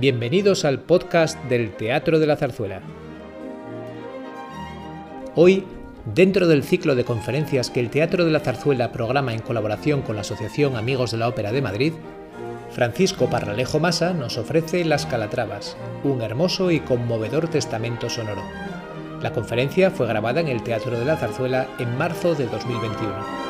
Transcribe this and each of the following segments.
Bienvenidos al podcast del Teatro de la Zarzuela. Hoy, dentro del ciclo de conferencias que el Teatro de la Zarzuela programa en colaboración con la Asociación Amigos de la Ópera de Madrid, Francisco Parralejo Masa nos ofrece Las Calatravas, un hermoso y conmovedor testamento sonoro. La conferencia fue grabada en el Teatro de la Zarzuela en marzo de 2021.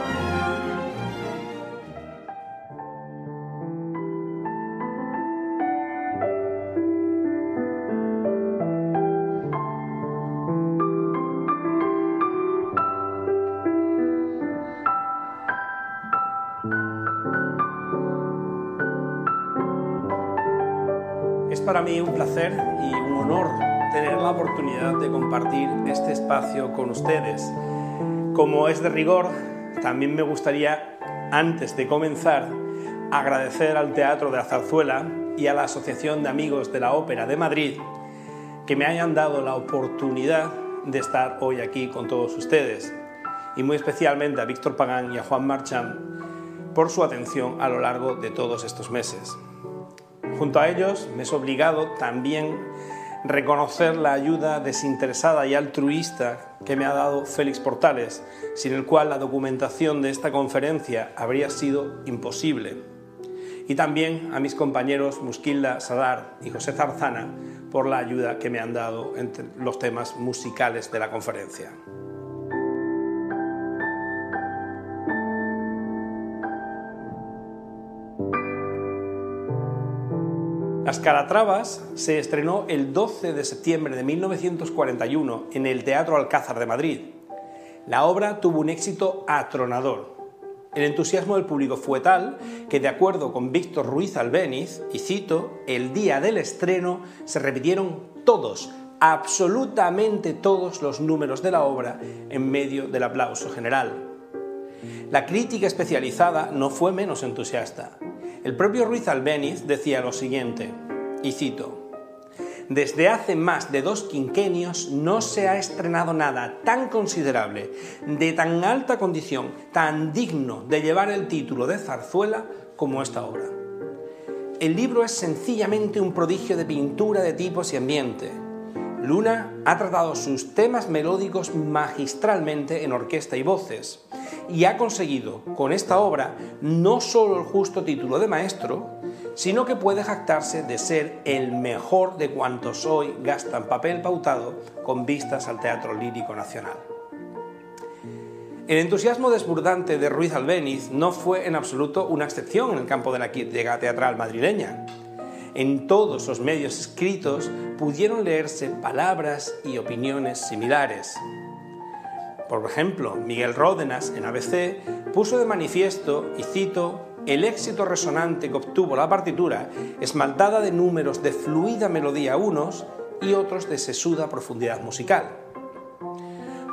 Un placer y un honor tener la oportunidad de compartir este espacio con ustedes. Como es de rigor, también me gustaría, antes de comenzar, agradecer al Teatro de la Zarzuela y a la Asociación de Amigos de la Ópera de Madrid que me hayan dado la oportunidad de estar hoy aquí con todos ustedes y muy especialmente a Víctor Pagán y a Juan Marchán por su atención a lo largo de todos estos meses. Junto a ellos me es obligado también reconocer la ayuda desinteresada y altruista que me ha dado Félix Portales, sin el cual la documentación de esta conferencia habría sido imposible. Y también a mis compañeros Musquilda Sadar y José Zarzana por la ayuda que me han dado en los temas musicales de la conferencia. Las Calatravas se estrenó el 12 de septiembre de 1941 en el Teatro Alcázar de Madrid. La obra tuvo un éxito atronador. El entusiasmo del público fue tal que, de acuerdo con Víctor Ruiz Albéniz, y cito, el día del estreno se repitieron todos, absolutamente todos los números de la obra en medio del aplauso general. La crítica especializada no fue menos entusiasta. El propio Ruiz Albéniz decía lo siguiente, y cito, desde hace más de dos quinquenios no se ha estrenado nada tan considerable, de tan alta condición, tan digno de llevar el título de zarzuela como esta obra. El libro es sencillamente un prodigio de pintura de tipos y ambiente. Luna ha tratado sus temas melódicos magistralmente en orquesta y voces y ha conseguido con esta obra no solo el justo título de maestro, sino que puede jactarse de ser el mejor de cuantos hoy gastan papel pautado con vistas al Teatro Lírico Nacional. El entusiasmo desbordante de Ruiz Albéniz no fue en absoluto una excepción en el campo de la teatral madrileña. En todos los medios escritos pudieron leerse palabras y opiniones similares. Por ejemplo, Miguel Ródenas en ABC puso de manifiesto, y cito, el éxito resonante que obtuvo la partitura, esmaltada de números de fluida melodía unos y otros de sesuda profundidad musical.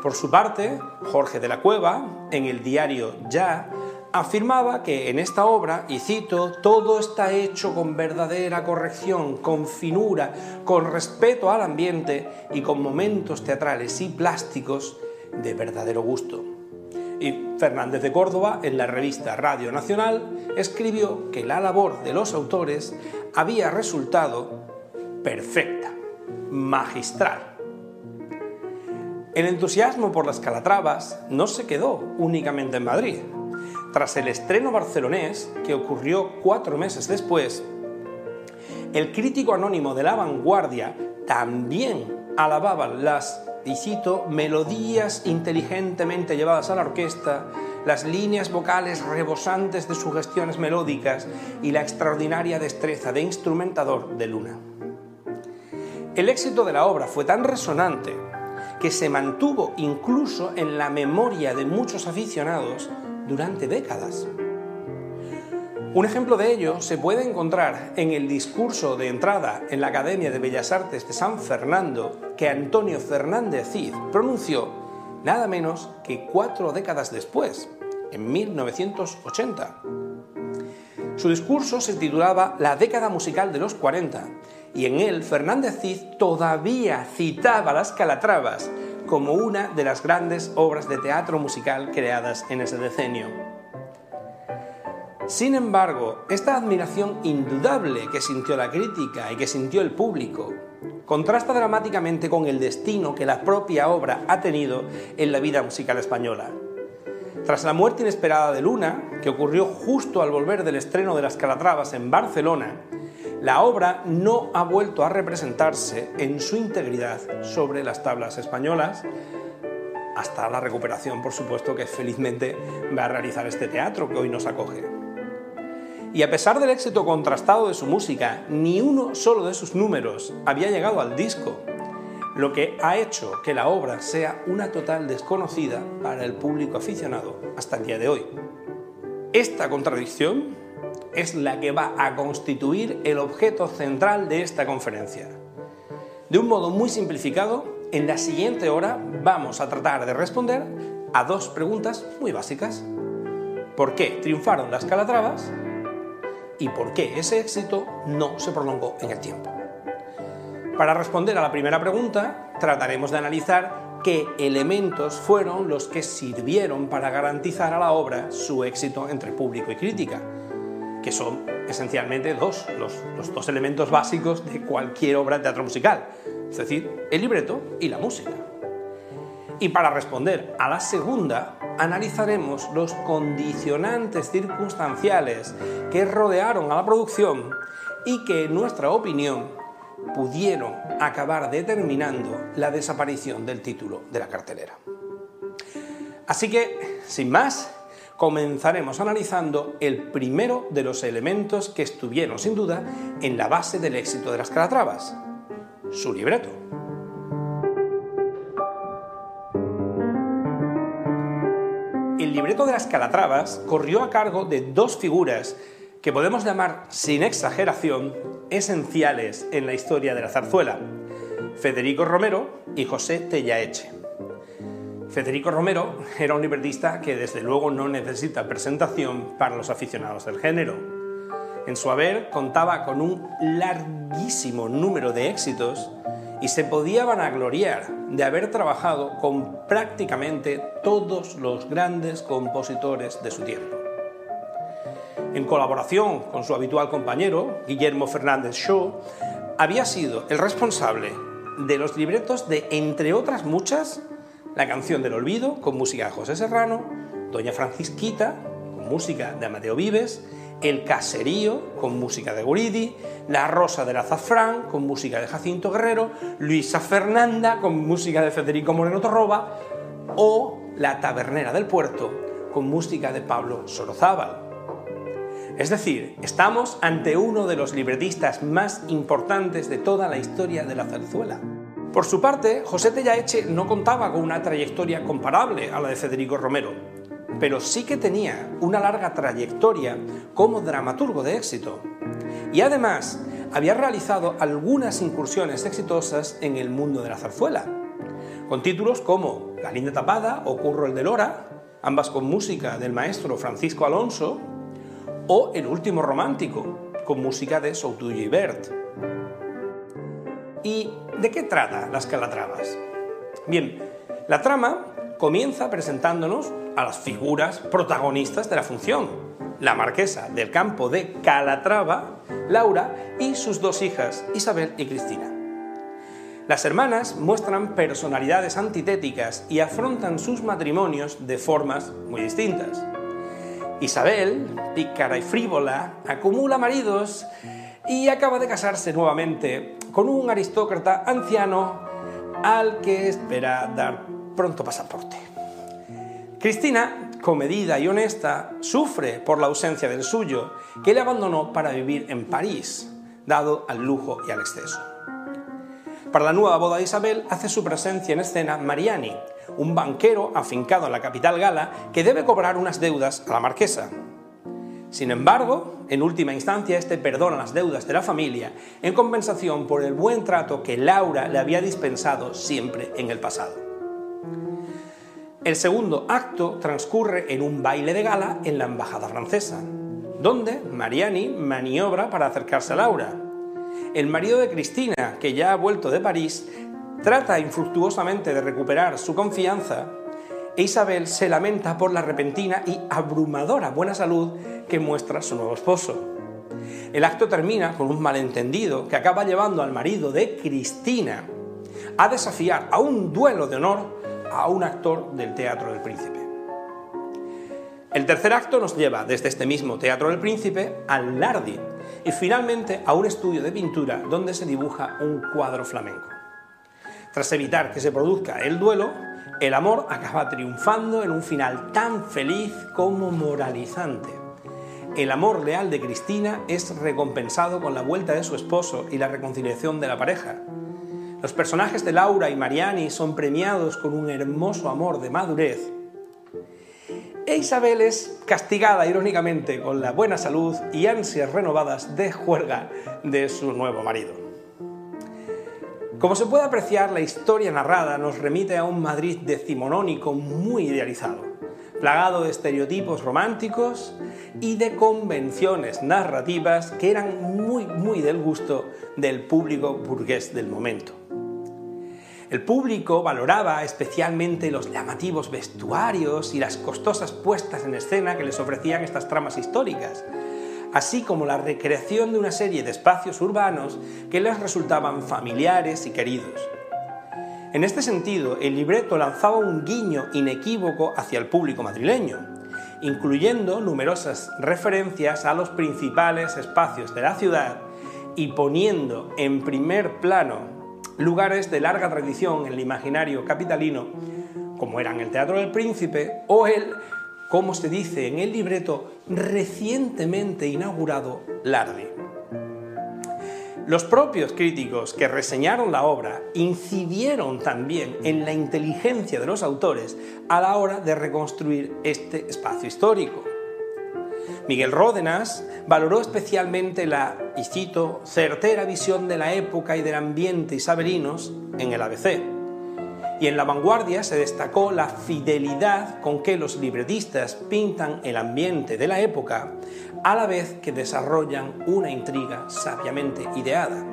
Por su parte, Jorge de la Cueva, en el diario Ya, afirmaba que en esta obra, y cito, todo está hecho con verdadera corrección, con finura, con respeto al ambiente y con momentos teatrales y plásticos de verdadero gusto. Y Fernández de Córdoba, en la revista Radio Nacional, escribió que la labor de los autores había resultado perfecta, magistral. El entusiasmo por las Calatravas no se quedó únicamente en Madrid. Tras el estreno barcelonés, que ocurrió cuatro meses después, el crítico anónimo de la vanguardia también alababa las y cito, melodías inteligentemente llevadas a la orquesta, las líneas vocales rebosantes de sugestiones melódicas y la extraordinaria destreza de instrumentador de Luna. El éxito de la obra fue tan resonante que se mantuvo incluso en la memoria de muchos aficionados durante décadas. Un ejemplo de ello se puede encontrar en el discurso de entrada en la Academia de Bellas Artes de San Fernando que Antonio Fernández Cid pronunció nada menos que cuatro décadas después, en 1980. Su discurso se titulaba La década musical de los 40 y en él Fernández Cid todavía citaba las Calatravas como una de las grandes obras de teatro musical creadas en ese decenio. Sin embargo, esta admiración indudable que sintió la crítica y que sintió el público contrasta dramáticamente con el destino que la propia obra ha tenido en la vida musical española. Tras la muerte inesperada de Luna, que ocurrió justo al volver del estreno de Las Calatravas en Barcelona, la obra no ha vuelto a representarse en su integridad sobre las tablas españolas, hasta la recuperación, por supuesto, que felizmente va a realizar este teatro que hoy nos acoge. Y a pesar del éxito contrastado de su música, ni uno solo de sus números había llegado al disco, lo que ha hecho que la obra sea una total desconocida para el público aficionado hasta el día de hoy. Esta contradicción es la que va a constituir el objeto central de esta conferencia. De un modo muy simplificado, en la siguiente hora vamos a tratar de responder a dos preguntas muy básicas. ¿Por qué triunfaron las Calatravas? y por qué ese éxito no se prolongó en el tiempo. Para responder a la primera pregunta, trataremos de analizar qué elementos fueron los que sirvieron para garantizar a la obra su éxito entre público y crítica, que son esencialmente dos, los, los dos elementos básicos de cualquier obra de teatro musical, es decir, el libreto y la música. Y para responder a la segunda, analizaremos los condicionantes circunstanciales que rodearon a la producción y que, en nuestra opinión, pudieron acabar determinando la desaparición del título de la cartelera. Así que, sin más, comenzaremos analizando el primero de los elementos que estuvieron sin duda en la base del éxito de las Calatravas, su libreto. libreto de las Calatravas corrió a cargo de dos figuras que podemos llamar, sin exageración, esenciales en la historia de la zarzuela, Federico Romero y José Tellaeche. Federico Romero era un libretista que desde luego no necesita presentación para los aficionados del género. En su haber contaba con un larguísimo número de éxitos y se podía vanagloriar de haber trabajado con prácticamente todos los grandes compositores de su tiempo. En colaboración con su habitual compañero, Guillermo Fernández Shaw, había sido el responsable de los libretos de, entre otras muchas, La canción del olvido, con música de José Serrano, Doña Francisquita, con música de Amadeo Vives, el Caserío, con música de Guridi, La Rosa del Azafrán, con música de Jacinto Guerrero, Luisa Fernanda, con música de Federico Moreno Torroba, o La Tabernera del Puerto, con música de Pablo Sorozábal. Es decir, estamos ante uno de los libretistas más importantes de toda la historia de la zarzuela. Por su parte, José Tellaeche no contaba con una trayectoria comparable a la de Federico Romero pero sí que tenía una larga trayectoria como dramaturgo de éxito. Y además había realizado algunas incursiones exitosas en el mundo de la zarzuela, con títulos como La linda tapada o Curro el de Lora, ambas con música del maestro Francisco Alonso, o El último romántico, con música de Soutuyo y Bert. ¿Y de qué trata Las Calatravas? Bien, la trama comienza presentándonos a las figuras protagonistas de la función, la marquesa del campo de Calatrava, Laura, y sus dos hijas, Isabel y Cristina. Las hermanas muestran personalidades antitéticas y afrontan sus matrimonios de formas muy distintas. Isabel, pícara y frívola, acumula maridos y acaba de casarse nuevamente con un aristócrata anciano al que espera dar pronto pasaporte. Cristina, comedida y honesta, sufre por la ausencia del suyo, que le abandonó para vivir en París, dado al lujo y al exceso. Para la nueva boda de Isabel hace su presencia en escena Mariani, un banquero afincado en la capital gala que debe cobrar unas deudas a la marquesa. Sin embargo, en última instancia, este perdona las deudas de la familia en compensación por el buen trato que Laura le había dispensado siempre en el pasado. El segundo acto transcurre en un baile de gala en la embajada francesa, donde Mariani maniobra para acercarse a Laura. El marido de Cristina, que ya ha vuelto de París, trata infructuosamente de recuperar su confianza e Isabel se lamenta por la repentina y abrumadora buena salud que muestra su nuevo esposo. El acto termina con un malentendido que acaba llevando al marido de Cristina a desafiar a un duelo de honor a un actor del Teatro del Príncipe. El tercer acto nos lleva desde este mismo Teatro del Príncipe al Lardi y finalmente a un estudio de pintura donde se dibuja un cuadro flamenco. Tras evitar que se produzca el duelo, el amor acaba triunfando en un final tan feliz como moralizante. El amor leal de Cristina es recompensado con la vuelta de su esposo y la reconciliación de la pareja. Los personajes de Laura y Mariani son premiados con un hermoso amor de madurez e Isabel es castigada irónicamente con la buena salud y ansias renovadas de juerga de su nuevo marido. Como se puede apreciar, la historia narrada nos remite a un Madrid decimonónico muy idealizado, plagado de estereotipos románticos y de convenciones narrativas que eran muy, muy del gusto del público burgués del momento. El público valoraba especialmente los llamativos vestuarios y las costosas puestas en escena que les ofrecían estas tramas históricas, así como la recreación de una serie de espacios urbanos que les resultaban familiares y queridos. En este sentido, el libreto lanzaba un guiño inequívoco hacia el público madrileño, incluyendo numerosas referencias a los principales espacios de la ciudad y poniendo en primer plano lugares de larga tradición en el imaginario capitalino, como eran el Teatro del Príncipe o el, como se dice en el libreto, recientemente inaugurado Lardi. Los propios críticos que reseñaron la obra incidieron también en la inteligencia de los autores a la hora de reconstruir este espacio histórico. Miguel Ródenas valoró especialmente la, y cito, certera visión de la época y del ambiente isabelinos en el ABC. Y en la vanguardia se destacó la fidelidad con que los libretistas pintan el ambiente de la época a la vez que desarrollan una intriga sabiamente ideada.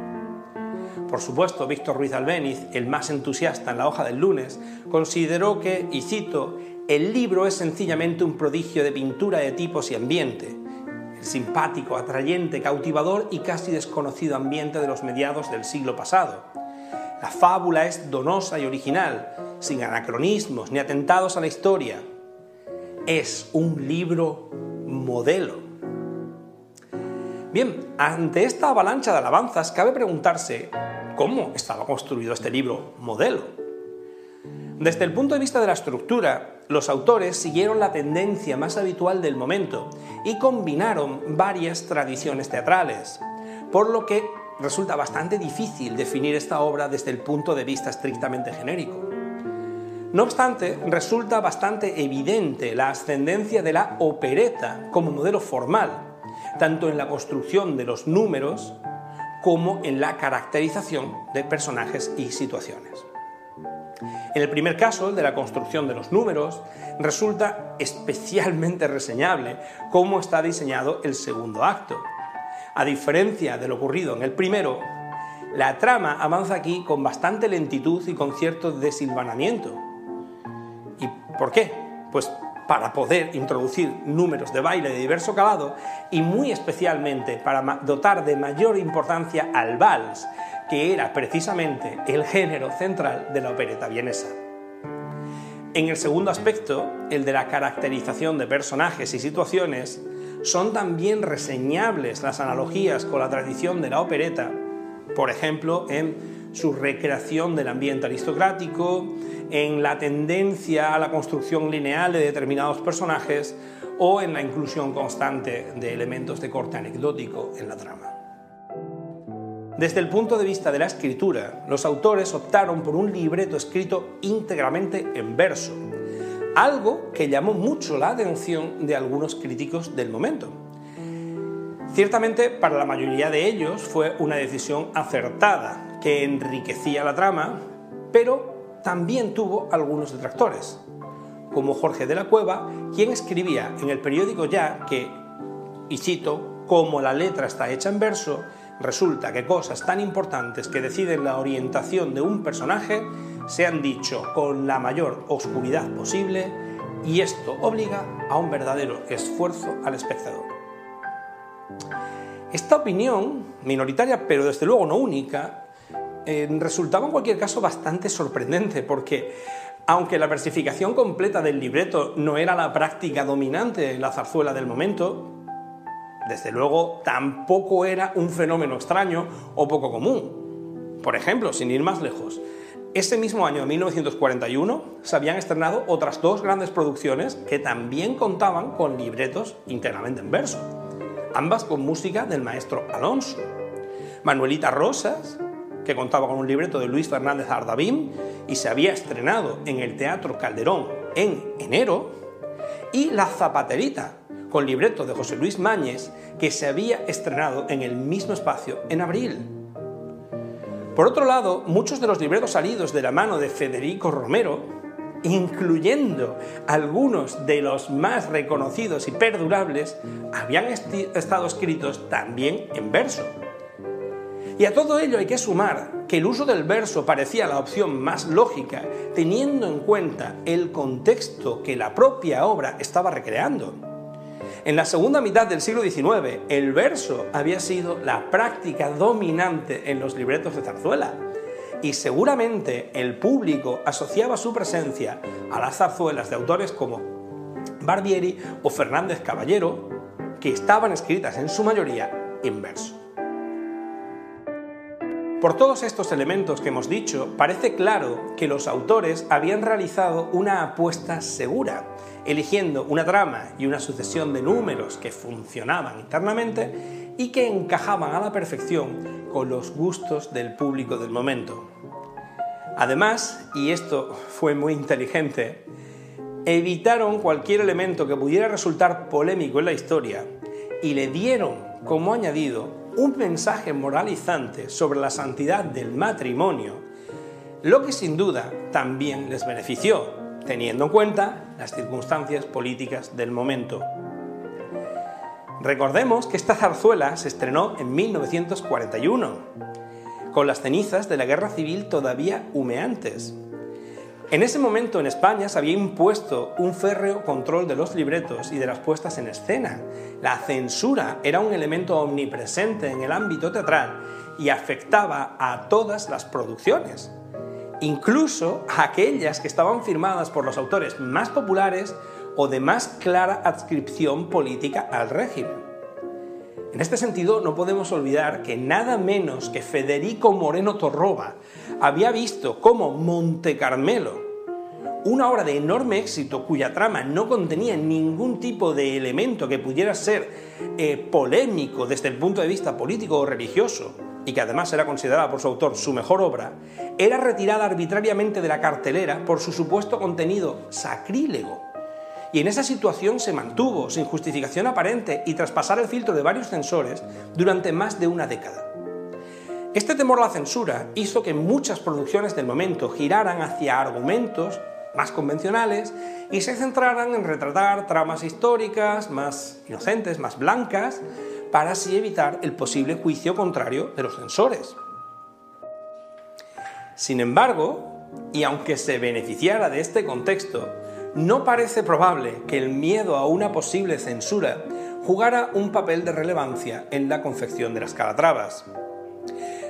Por supuesto, Víctor Ruiz Albéniz, el más entusiasta en la hoja del lunes, consideró que, y cito, el libro es sencillamente un prodigio de pintura de tipos y ambiente, el simpático, atrayente, cautivador y casi desconocido ambiente de los mediados del siglo pasado. La fábula es donosa y original, sin anacronismos ni atentados a la historia. Es un libro modelo. Bien, ante esta avalancha de alabanzas cabe preguntarse cómo estaba construido este libro modelo. Desde el punto de vista de la estructura, los autores siguieron la tendencia más habitual del momento y combinaron varias tradiciones teatrales, por lo que resulta bastante difícil definir esta obra desde el punto de vista estrictamente genérico. No obstante, resulta bastante evidente la ascendencia de la opereta como modelo formal, tanto en la construcción de los números como en la caracterización de personajes y situaciones. En el primer caso, el de la construcción de los números, resulta especialmente reseñable cómo está diseñado el segundo acto. A diferencia de lo ocurrido en el primero, la trama avanza aquí con bastante lentitud y con cierto desilvanamiento. ¿Y por qué? Pues para poder introducir números de baile de diverso calado y muy especialmente para dotar de mayor importancia al vals, que era precisamente el género central de la opereta vienesa. En el segundo aspecto, el de la caracterización de personajes y situaciones, son también reseñables las analogías con la tradición de la opereta, por ejemplo, en su recreación del ambiente aristocrático, en la tendencia a la construcción lineal de determinados personajes o en la inclusión constante de elementos de corte anecdótico en la trama. Desde el punto de vista de la escritura, los autores optaron por un libreto escrito íntegramente en verso, algo que llamó mucho la atención de algunos críticos del momento. Ciertamente, para la mayoría de ellos fue una decisión acertada, que enriquecía la trama, pero también tuvo algunos detractores, como Jorge de la Cueva, quien escribía en el periódico Ya que, y cito, como la letra está hecha en verso, resulta que cosas tan importantes que deciden la orientación de un personaje se han dicho con la mayor oscuridad posible y esto obliga a un verdadero esfuerzo al espectador. Esta opinión, minoritaria pero desde luego no única, eh, resultaba en cualquier caso bastante sorprendente porque aunque la versificación completa del libreto no era la práctica dominante en la zarzuela del momento, desde luego tampoco era un fenómeno extraño o poco común. Por ejemplo, sin ir más lejos, ese mismo año de 1941 se habían estrenado otras dos grandes producciones que también contaban con libretos íntegramente en verso, ambas con música del maestro Alonso. Manuelita Rosas que contaba con un libreto de Luis Fernández Ardavín y se había estrenado en el Teatro Calderón en enero, y La Zapaterita, con libreto de José Luis Máñez, que se había estrenado en el mismo espacio en abril. Por otro lado, muchos de los libretos salidos de la mano de Federico Romero, incluyendo algunos de los más reconocidos y perdurables, habían estado escritos también en verso y a todo ello hay que sumar que el uso del verso parecía la opción más lógica, teniendo en cuenta el contexto que la propia obra estaba recreando. En la segunda mitad del siglo XIX, el verso había sido la práctica dominante en los libretos de zarzuela, y seguramente el público asociaba su presencia a las zarzuelas de autores como Barbieri o Fernández Caballero, que estaban escritas en su mayoría en verso. Por todos estos elementos que hemos dicho, parece claro que los autores habían realizado una apuesta segura, eligiendo una trama y una sucesión de números que funcionaban internamente y que encajaban a la perfección con los gustos del público del momento. Además, y esto fue muy inteligente, evitaron cualquier elemento que pudiera resultar polémico en la historia y le dieron como añadido un mensaje moralizante sobre la santidad del matrimonio, lo que sin duda también les benefició, teniendo en cuenta las circunstancias políticas del momento. Recordemos que esta zarzuela se estrenó en 1941, con las cenizas de la guerra civil todavía humeantes. En ese momento en España se había impuesto un férreo control de los libretos y de las puestas en escena. La censura era un elemento omnipresente en el ámbito teatral y afectaba a todas las producciones, incluso a aquellas que estaban firmadas por los autores más populares o de más clara adscripción política al régimen. En este sentido, no podemos olvidar que nada menos que Federico Moreno Torroba había visto cómo Monte Carmelo una obra de enorme éxito cuya trama no contenía ningún tipo de elemento que pudiera ser eh, polémico desde el punto de vista político o religioso, y que además era considerada por su autor su mejor obra, era retirada arbitrariamente de la cartelera por su supuesto contenido sacrílego. Y en esa situación se mantuvo, sin justificación aparente y tras pasar el filtro de varios censores, durante más de una década. Este temor a la censura hizo que muchas producciones del momento giraran hacia argumentos más convencionales y se centraran en retratar tramas históricas más inocentes, más blancas, para así evitar el posible juicio contrario de los censores. Sin embargo, y aunque se beneficiara de este contexto, no parece probable que el miedo a una posible censura jugara un papel de relevancia en la confección de las calatrabas.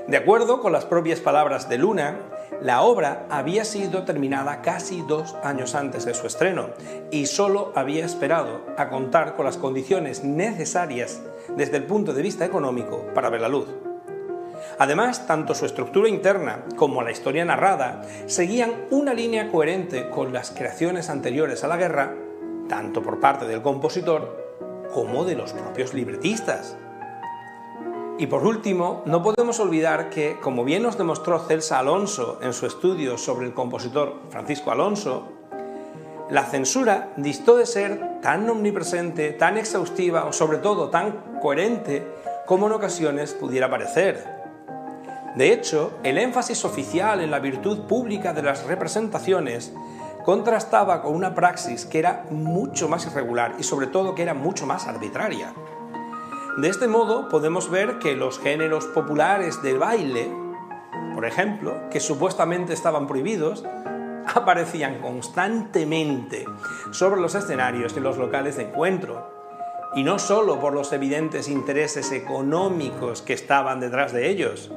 De acuerdo con las propias palabras de Luna, la obra había sido terminada casi dos años antes de su estreno y solo había esperado a contar con las condiciones necesarias desde el punto de vista económico para ver la luz. Además, tanto su estructura interna como la historia narrada seguían una línea coherente con las creaciones anteriores a la guerra, tanto por parte del compositor como de los propios libretistas. Y por último, no podemos olvidar que, como bien nos demostró Celsa Alonso en su estudio sobre el compositor Francisco Alonso, la censura distó de ser tan omnipresente, tan exhaustiva o sobre todo tan coherente como en ocasiones pudiera parecer. De hecho, el énfasis oficial en la virtud pública de las representaciones contrastaba con una praxis que era mucho más irregular y sobre todo que era mucho más arbitraria. De este modo podemos ver que los géneros populares del baile, por ejemplo, que supuestamente estaban prohibidos, aparecían constantemente sobre los escenarios y los locales de encuentro. Y no solo por los evidentes intereses económicos que estaban detrás de ellos,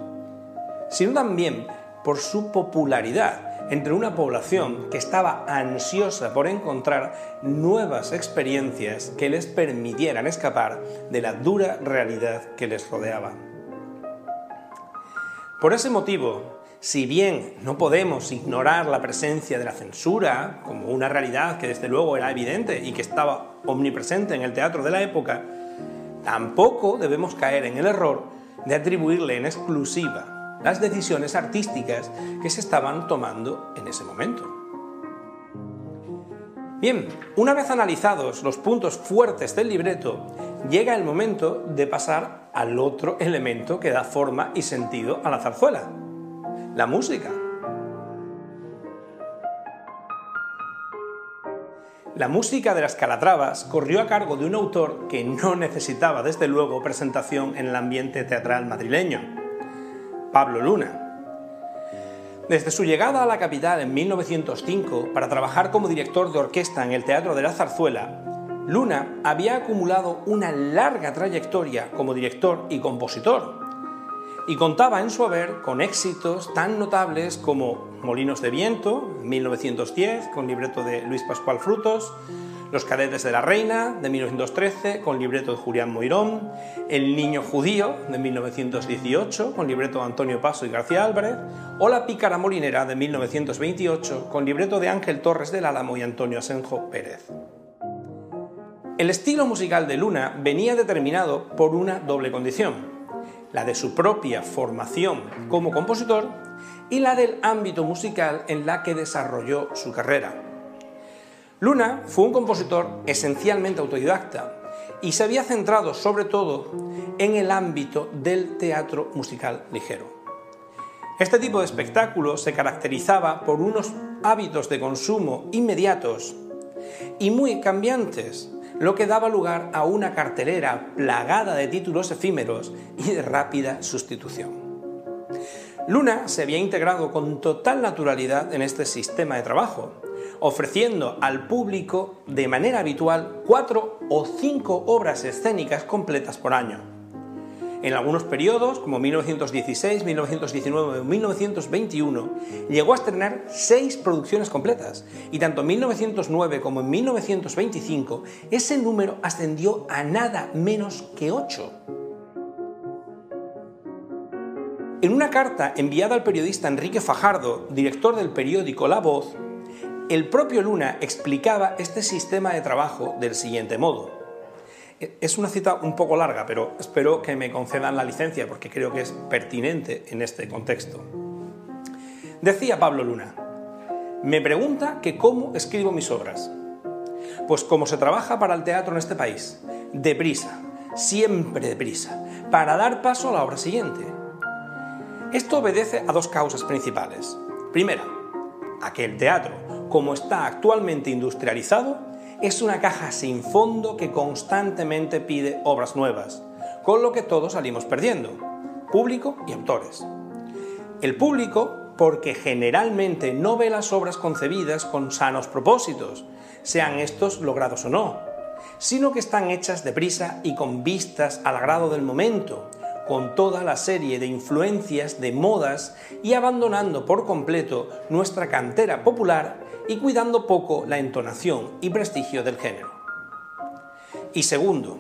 sino también por su popularidad entre una población que estaba ansiosa por encontrar nuevas experiencias que les permitieran escapar de la dura realidad que les rodeaba. Por ese motivo, si bien no podemos ignorar la presencia de la censura como una realidad que desde luego era evidente y que estaba omnipresente en el teatro de la época, tampoco debemos caer en el error de atribuirle en exclusiva las decisiones artísticas que se estaban tomando en ese momento. Bien, una vez analizados los puntos fuertes del libreto, llega el momento de pasar al otro elemento que da forma y sentido a la zarzuela, la música. La música de las Calatravas corrió a cargo de un autor que no necesitaba, desde luego, presentación en el ambiente teatral madrileño, Pablo Luna. Desde su llegada a la capital en 1905 para trabajar como director de orquesta en el Teatro de la Zarzuela, Luna había acumulado una larga trayectoria como director y compositor, y contaba en su haber con éxitos tan notables como Molinos de Viento, 1910, con libreto de Luis Pascual Frutos, Los Cadetes de la Reina, de 1913, con libreto de Julián Moirón, El Niño Judío, de 1918, con libreto de Antonio Paso y García Álvarez, o La Pícara Molinera, de 1928, con libreto de Ángel Torres del Álamo y Antonio Asenjo Pérez. El estilo musical de Luna venía determinado por una doble condición la de su propia formación como compositor y la del ámbito musical en la que desarrolló su carrera. Luna fue un compositor esencialmente autodidacta y se había centrado sobre todo en el ámbito del teatro musical ligero. Este tipo de espectáculo se caracterizaba por unos hábitos de consumo inmediatos y muy cambiantes, lo que daba lugar a una cartelera plagada de títulos efímeros y de rápida sustitución. Luna se había integrado con total naturalidad en este sistema de trabajo, ofreciendo al público de manera habitual cuatro o cinco obras escénicas completas por año en algunos periodos, como 1916, 1919 o 1921, llegó a estrenar seis producciones completas, y tanto en 1909 como en 1925 ese número ascendió a nada menos que ocho. En una carta enviada al periodista Enrique Fajardo, director del periódico La Voz, el propio Luna explicaba este sistema de trabajo del siguiente modo. Es una cita un poco larga, pero espero que me concedan la licencia porque creo que es pertinente en este contexto. Decía Pablo Luna, me pregunta que cómo escribo mis obras. Pues como se trabaja para el teatro en este país, deprisa, siempre deprisa, para dar paso a la obra siguiente. Esto obedece a dos causas principales. Primera, a que el teatro, como está actualmente industrializado, es una caja sin fondo que constantemente pide obras nuevas, con lo que todos salimos perdiendo, público y autores. El público porque generalmente no ve las obras concebidas con sanos propósitos, sean estos logrados o no, sino que están hechas deprisa y con vistas al agrado del momento, con toda la serie de influencias de modas y abandonando por completo nuestra cantera popular y cuidando poco la entonación y prestigio del género. Y segundo,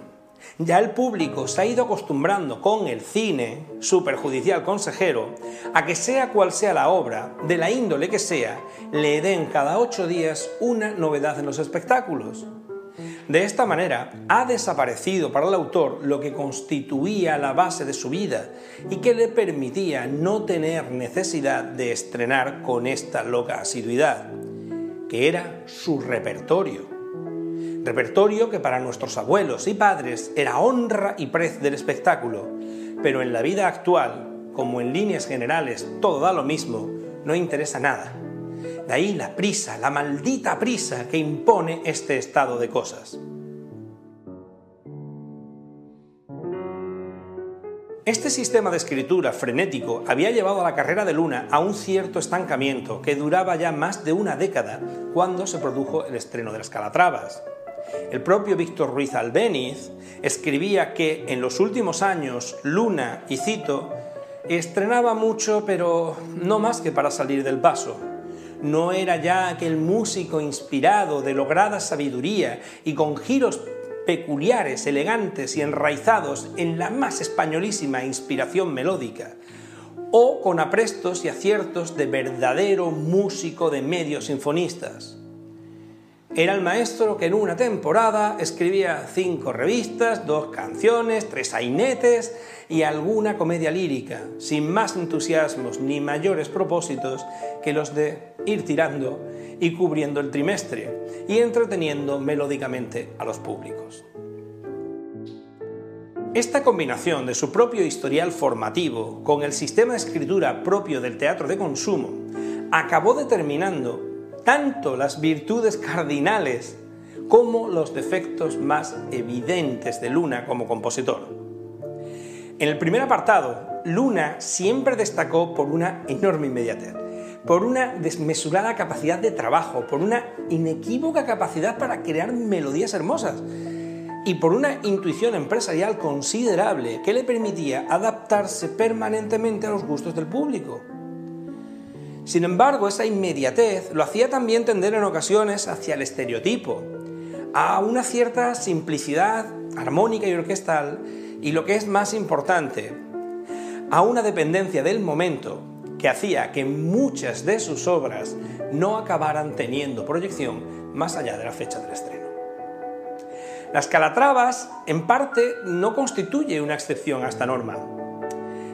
ya el público se ha ido acostumbrando con el cine, su perjudicial consejero, a que sea cual sea la obra, de la índole que sea, le den cada ocho días una novedad en los espectáculos. De esta manera, ha desaparecido para el autor lo que constituía la base de su vida y que le permitía no tener necesidad de estrenar con esta loca asiduidad, que era su repertorio. Repertorio que para nuestros abuelos y padres era honra y prez del espectáculo, pero en la vida actual, como en líneas generales todo da lo mismo, no interesa nada. De ahí la prisa, la maldita prisa que impone este estado de cosas. Este sistema de escritura frenético había llevado a la carrera de Luna a un cierto estancamiento que duraba ya más de una década cuando se produjo el estreno de las Calatravas. El propio Víctor Ruiz Albéniz escribía que en los últimos años Luna, y cito, estrenaba mucho pero no más que para salir del paso. No era ya aquel músico inspirado de lograda sabiduría y con giros peculiares, elegantes y enraizados en la más españolísima inspiración melódica, o con aprestos y aciertos de verdadero músico de medios sinfonistas. Era el maestro que en una temporada escribía cinco revistas, dos canciones, tres sainetes y alguna comedia lírica, sin más entusiasmos ni mayores propósitos que los de ir tirando y cubriendo el trimestre y entreteniendo melódicamente a los públicos. Esta combinación de su propio historial formativo con el sistema de escritura propio del teatro de consumo acabó determinando tanto las virtudes cardinales como los defectos más evidentes de Luna como compositor. En el primer apartado, Luna siempre destacó por una enorme inmediatez por una desmesurada capacidad de trabajo, por una inequívoca capacidad para crear melodías hermosas y por una intuición empresarial considerable que le permitía adaptarse permanentemente a los gustos del público. Sin embargo, esa inmediatez lo hacía también tender en ocasiones hacia el estereotipo, a una cierta simplicidad armónica y orquestal y lo que es más importante, a una dependencia del momento que hacía que muchas de sus obras no acabaran teniendo proyección más allá de la fecha del estreno. Las Calatravas, en parte, no constituye una excepción a esta norma.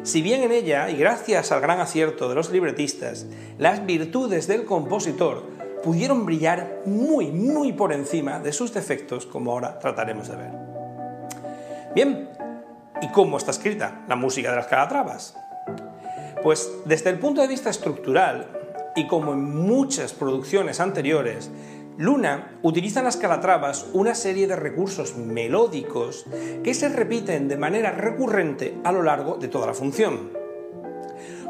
Si bien en ella, y gracias al gran acierto de los libretistas, las virtudes del compositor pudieron brillar muy, muy por encima de sus defectos, como ahora trataremos de ver. Bien, ¿y cómo está escrita la música de las Calatravas? Pues desde el punto de vista estructural, y como en muchas producciones anteriores, Luna utiliza en las Calatravas una serie de recursos melódicos que se repiten de manera recurrente a lo largo de toda la función.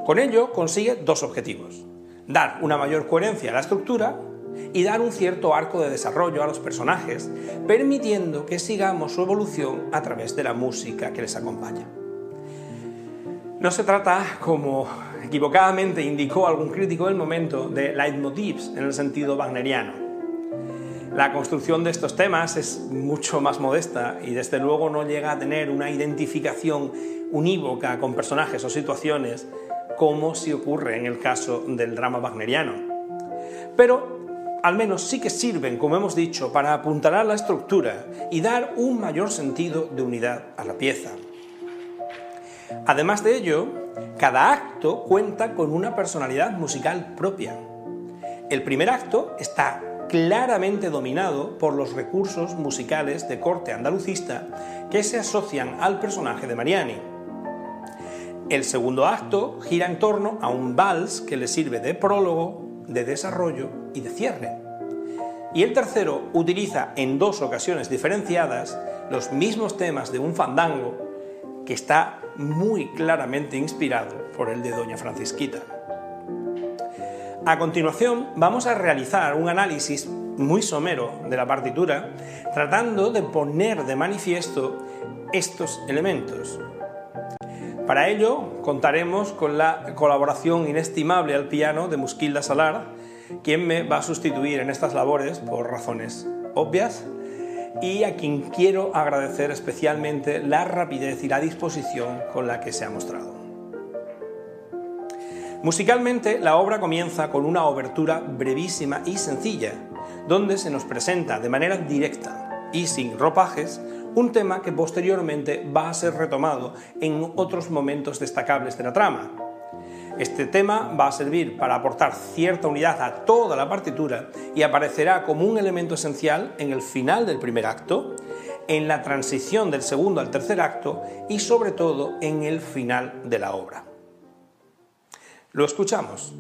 Con ello consigue dos objetivos. Dar una mayor coherencia a la estructura y dar un cierto arco de desarrollo a los personajes, permitiendo que sigamos su evolución a través de la música que les acompaña. No se trata, como equivocadamente indicó algún crítico del momento, de leitmotivs en el sentido wagneriano. La construcción de estos temas es mucho más modesta y desde luego no llega a tener una identificación unívoca con personajes o situaciones como si ocurre en el caso del drama wagneriano. Pero al menos sí que sirven, como hemos dicho, para apuntalar la estructura y dar un mayor sentido de unidad a la pieza. Además de ello, cada acto cuenta con una personalidad musical propia. El primer acto está claramente dominado por los recursos musicales de corte andalucista que se asocian al personaje de Mariani. El segundo acto gira en torno a un vals que le sirve de prólogo, de desarrollo y de cierre. Y el tercero utiliza en dos ocasiones diferenciadas los mismos temas de un fandango que está muy claramente inspirado por el de Doña Francisquita. A continuación vamos a realizar un análisis muy somero de la partitura, tratando de poner de manifiesto estos elementos. Para ello contaremos con la colaboración inestimable al piano de Musquilda Salar, quien me va a sustituir en estas labores por razones obvias y a quien quiero agradecer especialmente la rapidez y la disposición con la que se ha mostrado. Musicalmente, la obra comienza con una obertura brevísima y sencilla, donde se nos presenta de manera directa y sin ropajes un tema que posteriormente va a ser retomado en otros momentos destacables de la trama, este tema va a servir para aportar cierta unidad a toda la partitura y aparecerá como un elemento esencial en el final del primer acto, en la transición del segundo al tercer acto y sobre todo en el final de la obra. Lo escuchamos.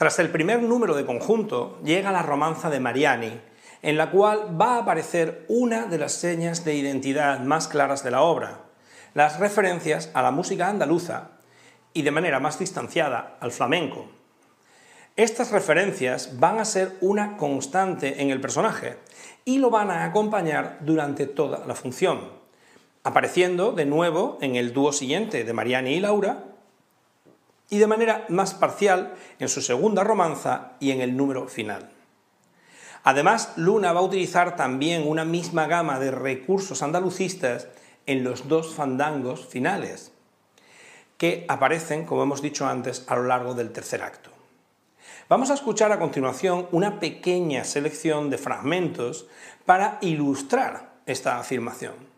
Tras el primer número de conjunto llega la romanza de Mariani, en la cual va a aparecer una de las señas de identidad más claras de la obra, las referencias a la música andaluza y de manera más distanciada al flamenco. Estas referencias van a ser una constante en el personaje y lo van a acompañar durante toda la función, apareciendo de nuevo en el dúo siguiente de Mariani y Laura y de manera más parcial en su segunda romanza y en el número final. Además, Luna va a utilizar también una misma gama de recursos andalucistas en los dos fandangos finales, que aparecen, como hemos dicho antes, a lo largo del tercer acto. Vamos a escuchar a continuación una pequeña selección de fragmentos para ilustrar esta afirmación.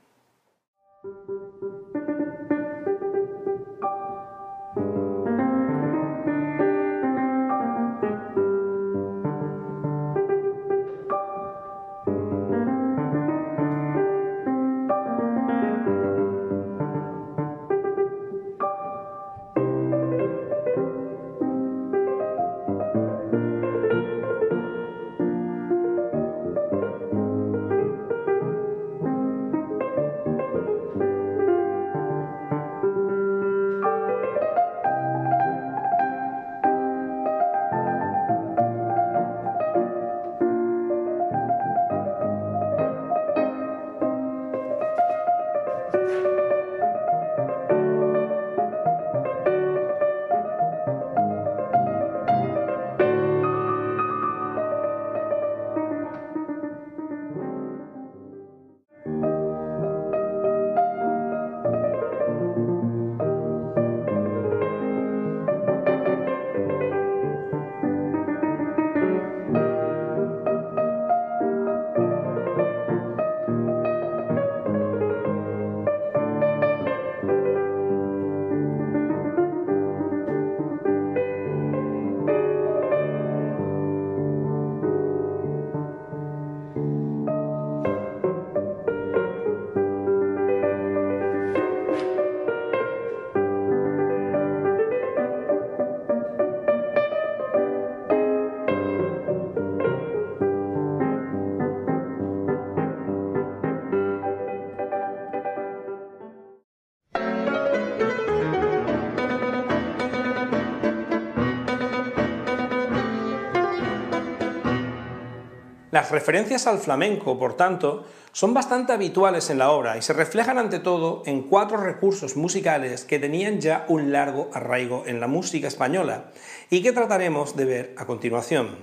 Referencias al flamenco, por tanto, son bastante habituales en la obra y se reflejan ante todo en cuatro recursos musicales que tenían ya un largo arraigo en la música española y que trataremos de ver a continuación.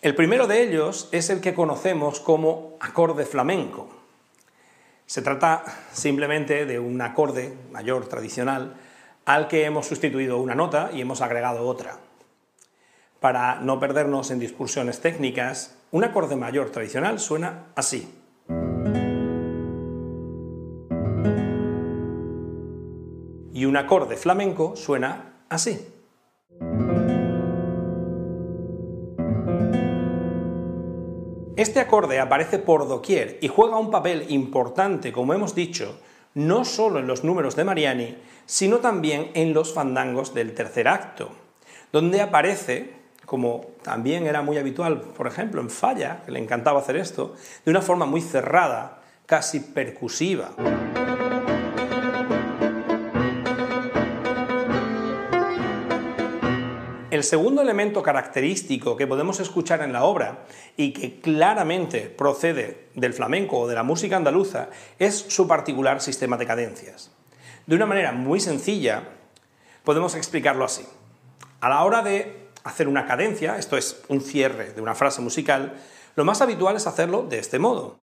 El primero de ellos es el que conocemos como acorde flamenco. Se trata simplemente de un acorde mayor tradicional al que hemos sustituido una nota y hemos agregado otra. Para no perdernos en discusiones técnicas, un acorde mayor tradicional suena así. Y un acorde flamenco suena así. Este acorde aparece por doquier y juega un papel importante, como hemos dicho, no solo en los números de Mariani, sino también en los fandangos del tercer acto, donde aparece como también era muy habitual, por ejemplo, en Falla, que le encantaba hacer esto, de una forma muy cerrada, casi percusiva. El segundo elemento característico que podemos escuchar en la obra y que claramente procede del flamenco o de la música andaluza es su particular sistema de cadencias. De una manera muy sencilla podemos explicarlo así. A la hora de hacer una cadencia, esto es un cierre de una frase musical, lo más habitual es hacerlo de este modo.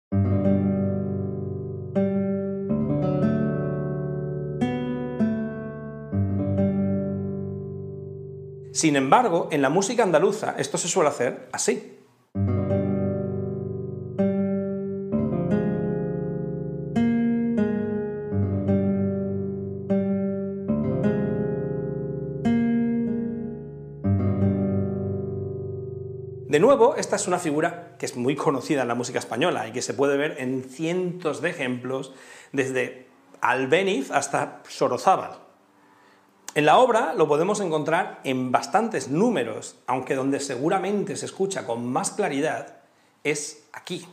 Sin embargo, en la música andaluza esto se suele hacer así. De nuevo, esta es una figura que es muy conocida en la música española y que se puede ver en cientos de ejemplos, desde Albéniz hasta Sorozábal. En la obra lo podemos encontrar en bastantes números, aunque donde seguramente se escucha con más claridad es aquí.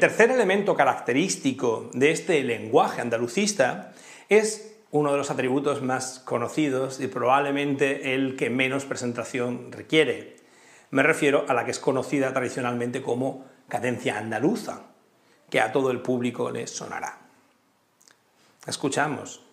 Tercer elemento característico de este lenguaje andalucista es uno de los atributos más conocidos y probablemente el que menos presentación requiere. Me refiero a la que es conocida tradicionalmente como cadencia andaluza, que a todo el público le sonará. Escuchamos.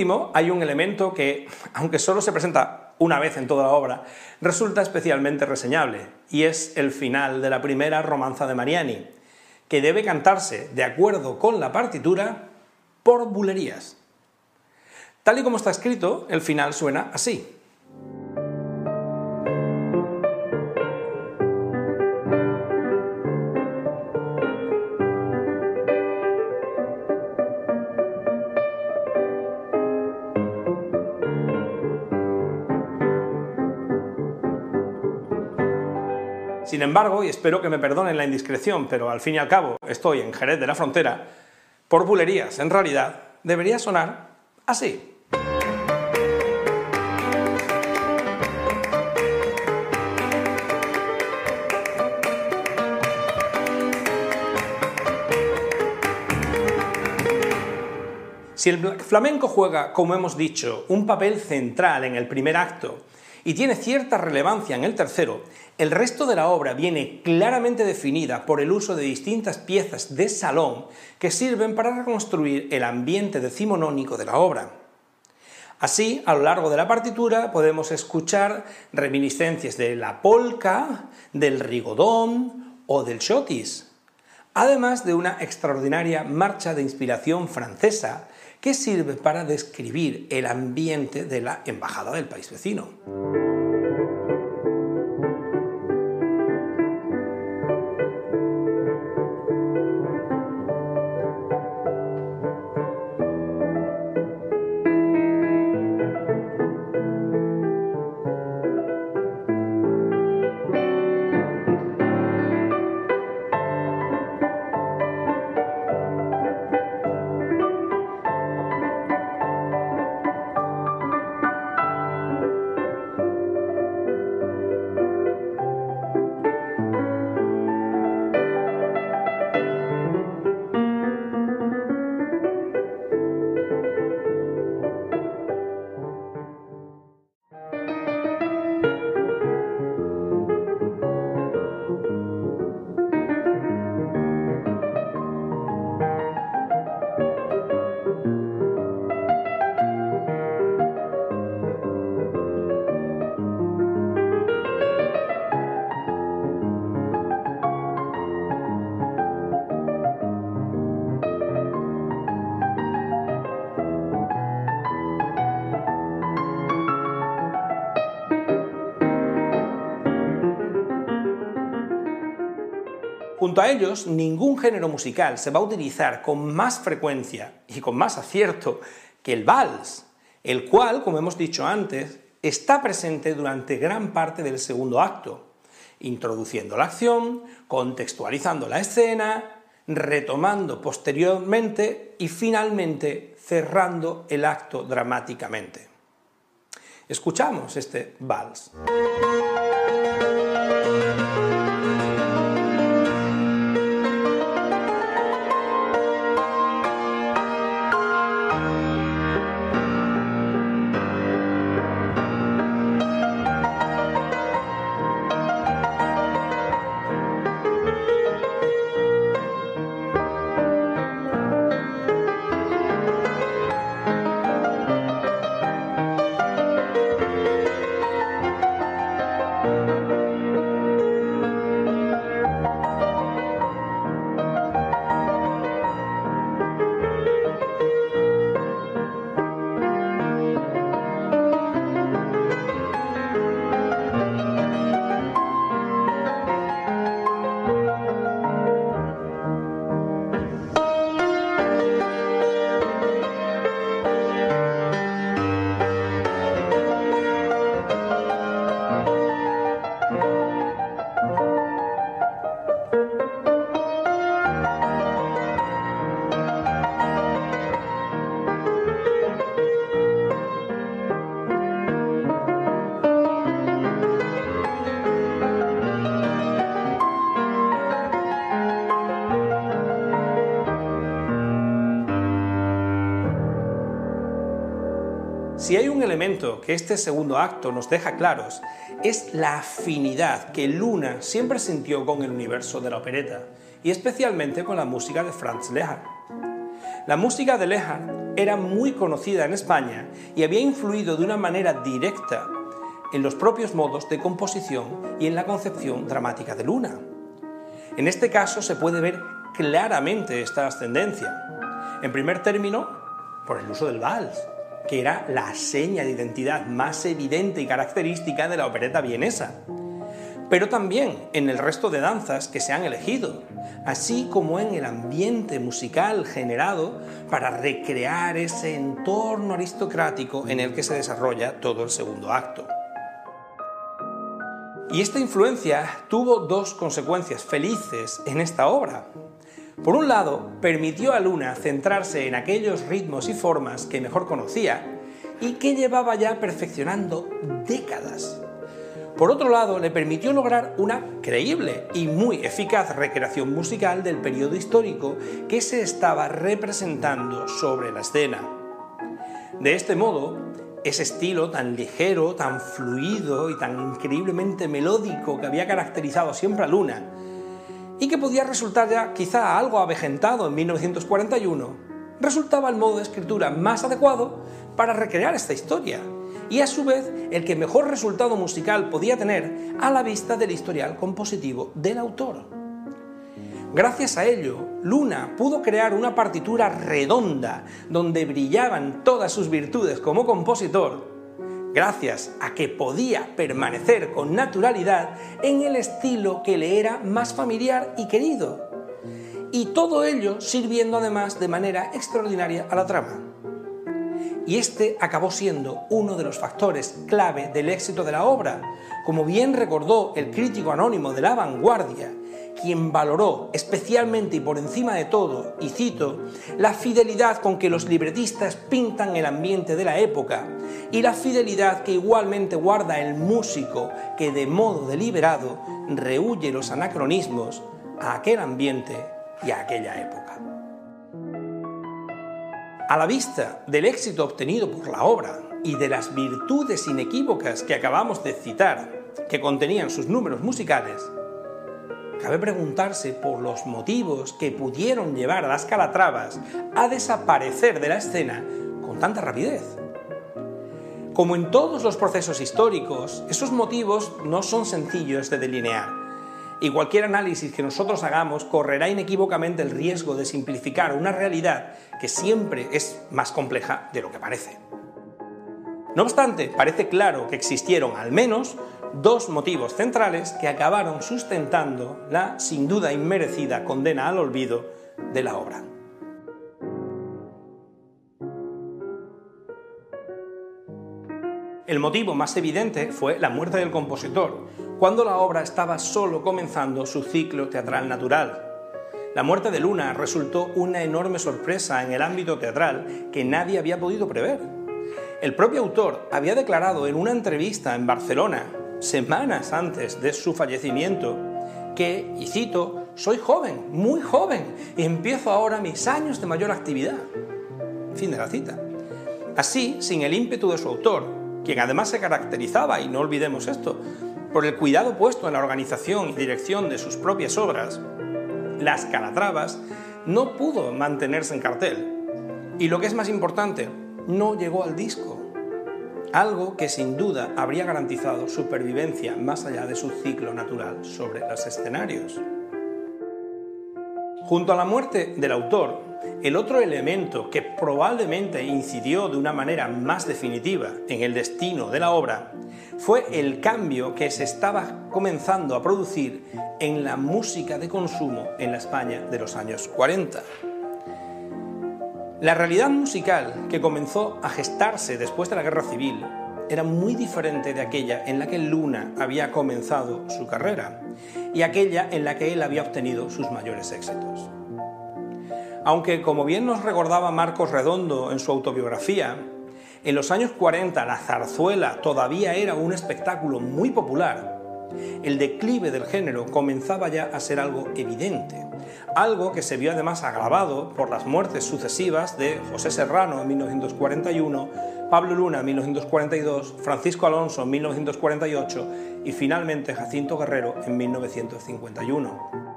Último, hay un elemento que, aunque solo se presenta una vez en toda la obra, resulta especialmente reseñable, y es el final de la primera romanza de Mariani, que debe cantarse de acuerdo con la partitura por bulerías. Tal y como está escrito, el final suena así. Sin embargo, y espero que me perdonen la indiscreción, pero al fin y al cabo estoy en Jerez de la Frontera, por bulerías, en realidad, debería sonar así. Si el flamenco juega, como hemos dicho, un papel central en el primer acto y tiene cierta relevancia en el tercero, el resto de la obra viene claramente definida por el uso de distintas piezas de salón que sirven para reconstruir el ambiente decimonónico de la obra. Así, a lo largo de la partitura podemos escuchar reminiscencias de la polka, del rigodón o del chotis, además de una extraordinaria marcha de inspiración francesa que sirve para describir el ambiente de la embajada del país vecino. Junto a ellos, ningún género musical se va a utilizar con más frecuencia y con más acierto que el vals, el cual, como hemos dicho antes, está presente durante gran parte del segundo acto, introduciendo la acción, contextualizando la escena, retomando posteriormente y finalmente cerrando el acto dramáticamente. Escuchamos este vals. Que este segundo acto nos deja claros es la afinidad que Luna siempre sintió con el universo de la opereta y especialmente con la música de Franz Lehár. La música de Lehár era muy conocida en España y había influido de una manera directa en los propios modos de composición y en la concepción dramática de Luna. En este caso se puede ver claramente esta ascendencia. En primer término, por el uso del vals, que era la seña de identidad más evidente y característica de la opereta vienesa, pero también en el resto de danzas que se han elegido, así como en el ambiente musical generado para recrear ese entorno aristocrático en el que se desarrolla todo el segundo acto. Y esta influencia tuvo dos consecuencias felices en esta obra. Por un lado, permitió a Luna centrarse en aquellos ritmos y formas que mejor conocía y que llevaba ya perfeccionando décadas. Por otro lado, le permitió lograr una creíble y muy eficaz recreación musical del periodo histórico que se estaba representando sobre la escena. De este modo, ese estilo tan ligero, tan fluido y tan increíblemente melódico que había caracterizado siempre a Luna, y que podía resultar ya quizá algo avejentado en 1941, resultaba el modo de escritura más adecuado para recrear esta historia, y a su vez el que mejor resultado musical podía tener a la vista del historial compositivo del autor. Gracias a ello, Luna pudo crear una partitura redonda donde brillaban todas sus virtudes como compositor, gracias a que podía permanecer con naturalidad en el estilo que le era más familiar y querido. Y todo ello sirviendo además de manera extraordinaria a la trama. Y este acabó siendo uno de los factores clave del éxito de la obra, como bien recordó el crítico anónimo de la vanguardia, quien valoró especialmente y por encima de todo, y cito, la fidelidad con que los libretistas pintan el ambiente de la época y la fidelidad que igualmente guarda el músico que de modo deliberado rehuye los anacronismos a aquel ambiente y a aquella época. A la vista del éxito obtenido por la obra y de las virtudes inequívocas que acabamos de citar, que contenían sus números musicales, cabe preguntarse por los motivos que pudieron llevar a las Calatravas a desaparecer de la escena con tanta rapidez. Como en todos los procesos históricos, esos motivos no son sencillos de delinear, y cualquier análisis que nosotros hagamos correrá inequívocamente el riesgo de simplificar una realidad que siempre es más compleja de lo que parece. No obstante, parece claro que existieron al menos dos motivos centrales que acabaron sustentando la sin duda inmerecida condena al olvido de la obra. El motivo más evidente fue la muerte del compositor, cuando la obra estaba solo comenzando su ciclo teatral natural. La muerte de Luna resultó una enorme sorpresa en el ámbito teatral que nadie había podido prever. El propio autor había declarado en una entrevista en Barcelona semanas antes de su fallecimiento, que, y cito, soy joven, muy joven, y empiezo ahora mis años de mayor actividad. Fin de la cita. Así, sin el ímpetu de su autor, quien además se caracterizaba, y no olvidemos esto, por el cuidado puesto en la organización y dirección de sus propias obras, Las Calatravas no pudo mantenerse en cartel. Y lo que es más importante, no llegó al disco algo que sin duda habría garantizado supervivencia más allá de su ciclo natural sobre los escenarios. Junto a la muerte del autor, el otro elemento que probablemente incidió de una manera más definitiva en el destino de la obra fue el cambio que se estaba comenzando a producir en la música de consumo en la España de los años 40. La realidad musical que comenzó a gestarse después de la Guerra Civil era muy diferente de aquella en la que Luna había comenzado su carrera y aquella en la que él había obtenido sus mayores éxitos. Aunque, como bien nos recordaba Marcos Redondo en su autobiografía, en los años 40 la zarzuela todavía era un espectáculo muy popular, el declive del género comenzaba ya a ser algo evidente, algo que se vio además agravado por las muertes sucesivas de José Serrano en 1941, Pablo Luna en 1942, Francisco Alonso en 1948 y finalmente Jacinto Guerrero en 1951.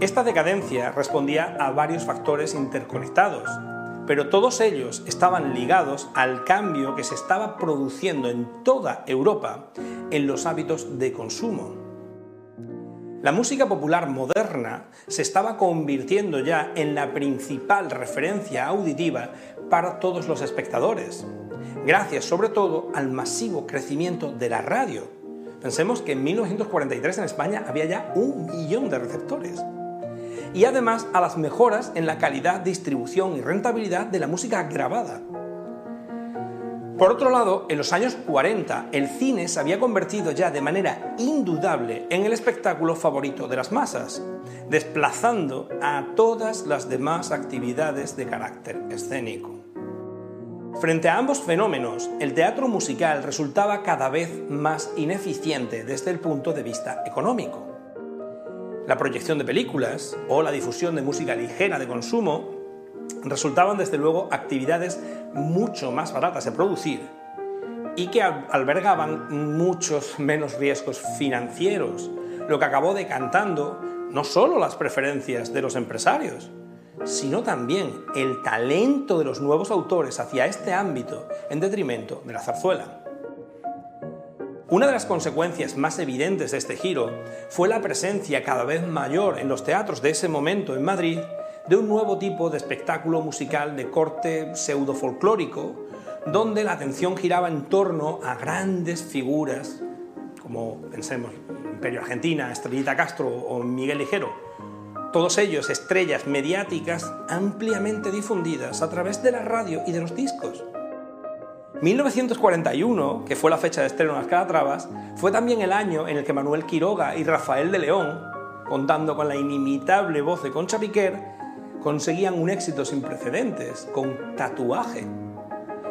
Esta decadencia respondía a varios factores interconectados, pero todos ellos estaban ligados al cambio que se estaba produciendo en toda Europa en los hábitos de consumo. La música popular moderna se estaba convirtiendo ya en la principal referencia auditiva para todos los espectadores, gracias sobre todo al masivo crecimiento de la radio. Pensemos que en 1943 en España había ya un millón de receptores y además a las mejoras en la calidad, distribución y rentabilidad de la música grabada. Por otro lado, en los años 40 el cine se había convertido ya de manera indudable en el espectáculo favorito de las masas, desplazando a todas las demás actividades de carácter escénico. Frente a ambos fenómenos, el teatro musical resultaba cada vez más ineficiente desde el punto de vista económico. La proyección de películas o la difusión de música ligera de consumo resultaban desde luego actividades mucho más baratas de producir y que albergaban muchos menos riesgos financieros, lo que acabó decantando no solo las preferencias de los empresarios, sino también el talento de los nuevos autores hacia este ámbito en detrimento de la zarzuela. Una de las consecuencias más evidentes de este giro fue la presencia cada vez mayor en los teatros de ese momento en Madrid de un nuevo tipo de espectáculo musical de corte pseudo-folclórico, donde la atención giraba en torno a grandes figuras, como pensemos Imperio Argentina, Estrellita Castro o Miguel Ligero. Todos ellos estrellas mediáticas ampliamente difundidas a través de la radio y de los discos. 1941, que fue la fecha de estreno de las Calatravas, fue también el año en el que Manuel Quiroga y Rafael de León, contando con la inimitable voz de Concha Piquer, conseguían un éxito sin precedentes, con tatuaje,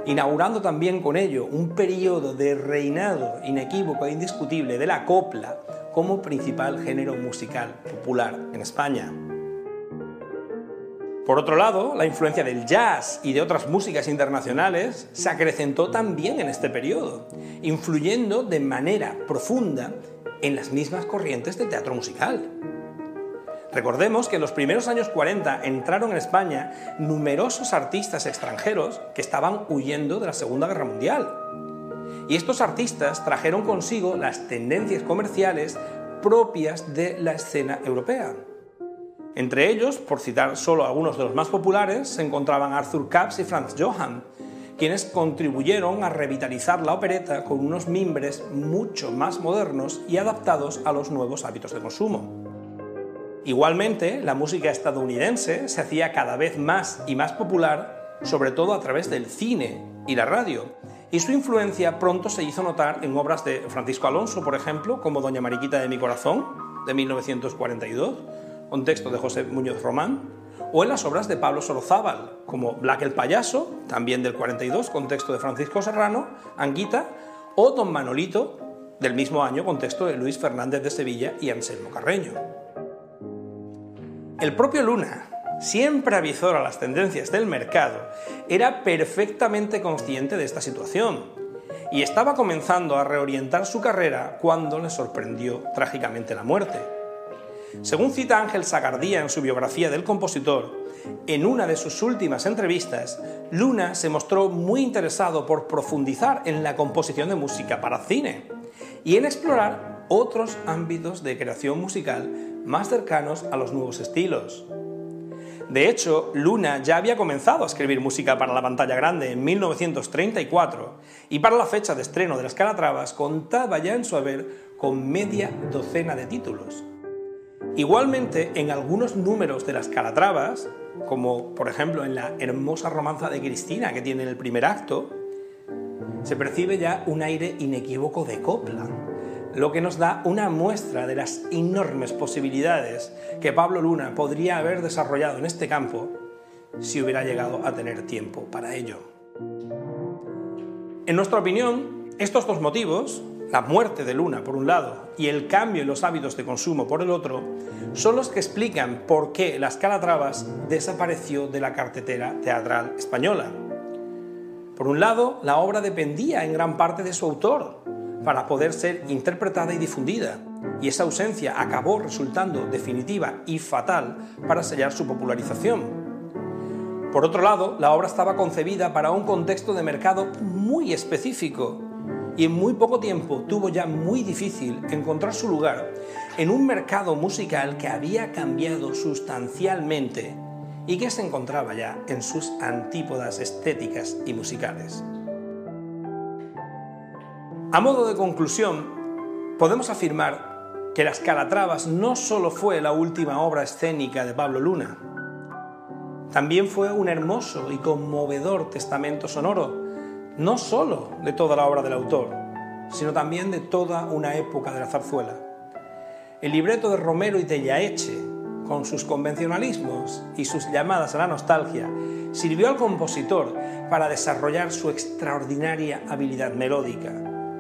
inaugurando también con ello un periodo de reinado inequívoco e indiscutible de la copla como principal género musical popular en España. Por otro lado, la influencia del jazz y de otras músicas internacionales se acrecentó también en este periodo, influyendo de manera profunda en las mismas corrientes del teatro musical. Recordemos que en los primeros años 40 entraron en España numerosos artistas extranjeros que estaban huyendo de la Segunda Guerra Mundial. Y estos artistas trajeron consigo las tendencias comerciales propias de la escena europea. Entre ellos, por citar solo algunos de los más populares, se encontraban Arthur Capps y Franz Johann, quienes contribuyeron a revitalizar la opereta con unos mimbres mucho más modernos y adaptados a los nuevos hábitos de consumo. Igualmente, la música estadounidense se hacía cada vez más y más popular, sobre todo a través del cine y la radio, y su influencia pronto se hizo notar en obras de Francisco Alonso, por ejemplo, como Doña Mariquita de mi corazón, de 1942, un texto de José Muñoz Román, o en las obras de Pablo Sorozábal, como Black el Payaso, también del 42, con texto de Francisco Serrano, Anguita, o Don Manolito, del mismo año, con texto de Luis Fernández de Sevilla y Anselmo Carreño. El propio Luna, siempre avisor a las tendencias del mercado, era perfectamente consciente de esta situación y estaba comenzando a reorientar su carrera cuando le sorprendió trágicamente la muerte. Según cita Ángel Sagardía en su biografía del compositor, en una de sus últimas entrevistas, Luna se mostró muy interesado por profundizar en la composición de música para cine y en explorar otros ámbitos de creación musical más cercanos a los nuevos estilos. De hecho, Luna ya había comenzado a escribir música para la pantalla grande en 1934 y para la fecha de estreno de Las Calatravas contaba ya en su haber con media docena de títulos. Igualmente, en algunos números de las Calatravas, como por ejemplo en la hermosa romanza de Cristina que tiene el primer acto, se percibe ya un aire inequívoco de copla, lo que nos da una muestra de las enormes posibilidades que Pablo Luna podría haber desarrollado en este campo si hubiera llegado a tener tiempo para ello. En nuestra opinión, estos dos motivos, la muerte de Luna por un lado y el cambio en los hábitos de consumo por el otro, son los que explican por qué Las Calatravas desapareció de la cartetera teatral española. Por un lado, la obra dependía en gran parte de su autor para poder ser interpretada y difundida, y esa ausencia acabó resultando definitiva y fatal para sellar su popularización. Por otro lado, la obra estaba concebida para un contexto de mercado muy específico y en muy poco tiempo tuvo ya muy difícil encontrar su lugar en un mercado musical que había cambiado sustancialmente y que se encontraba ya en sus antípodas estéticas y musicales. A modo de conclusión, podemos afirmar que Las Calatravas no solo fue la última obra escénica de Pablo Luna, también fue un hermoso y conmovedor testamento sonoro, no solo de toda la obra del autor, sino también de toda una época de la zarzuela. El libreto de Romero y de Yaeche, con sus convencionalismos y sus llamadas a la nostalgia, sirvió al compositor para desarrollar su extraordinaria habilidad melódica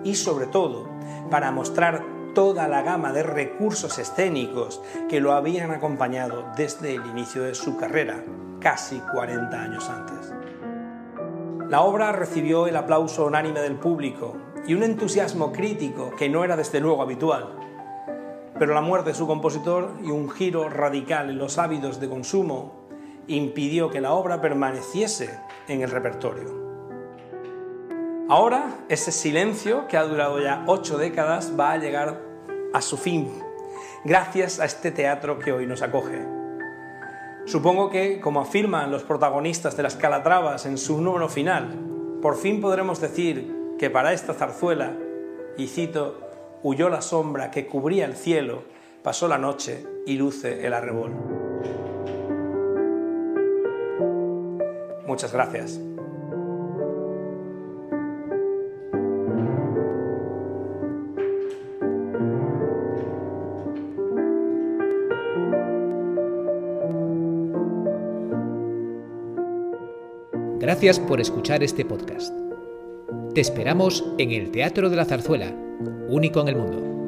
y sobre todo para mostrar toda la gama de recursos escénicos que lo habían acompañado desde el inicio de su carrera, casi 40 años antes. La obra recibió el aplauso unánime del público y un entusiasmo crítico que no era desde luego habitual. Pero la muerte de su compositor y un giro radical en los hábitos de consumo impidió que la obra permaneciese en el repertorio. Ahora, ese silencio que ha durado ya ocho décadas va a llegar a su fin, gracias a este teatro que hoy nos acoge. Supongo que, como afirman los protagonistas de las Calatravas en su número final, por fin podremos decir que para esta zarzuela, y cito, huyó la sombra que cubría el cielo, pasó la noche y luce el arrebol. Muchas gracias. Gracias por escuchar este podcast. Te esperamos en el Teatro de la Zarzuela, único en el mundo.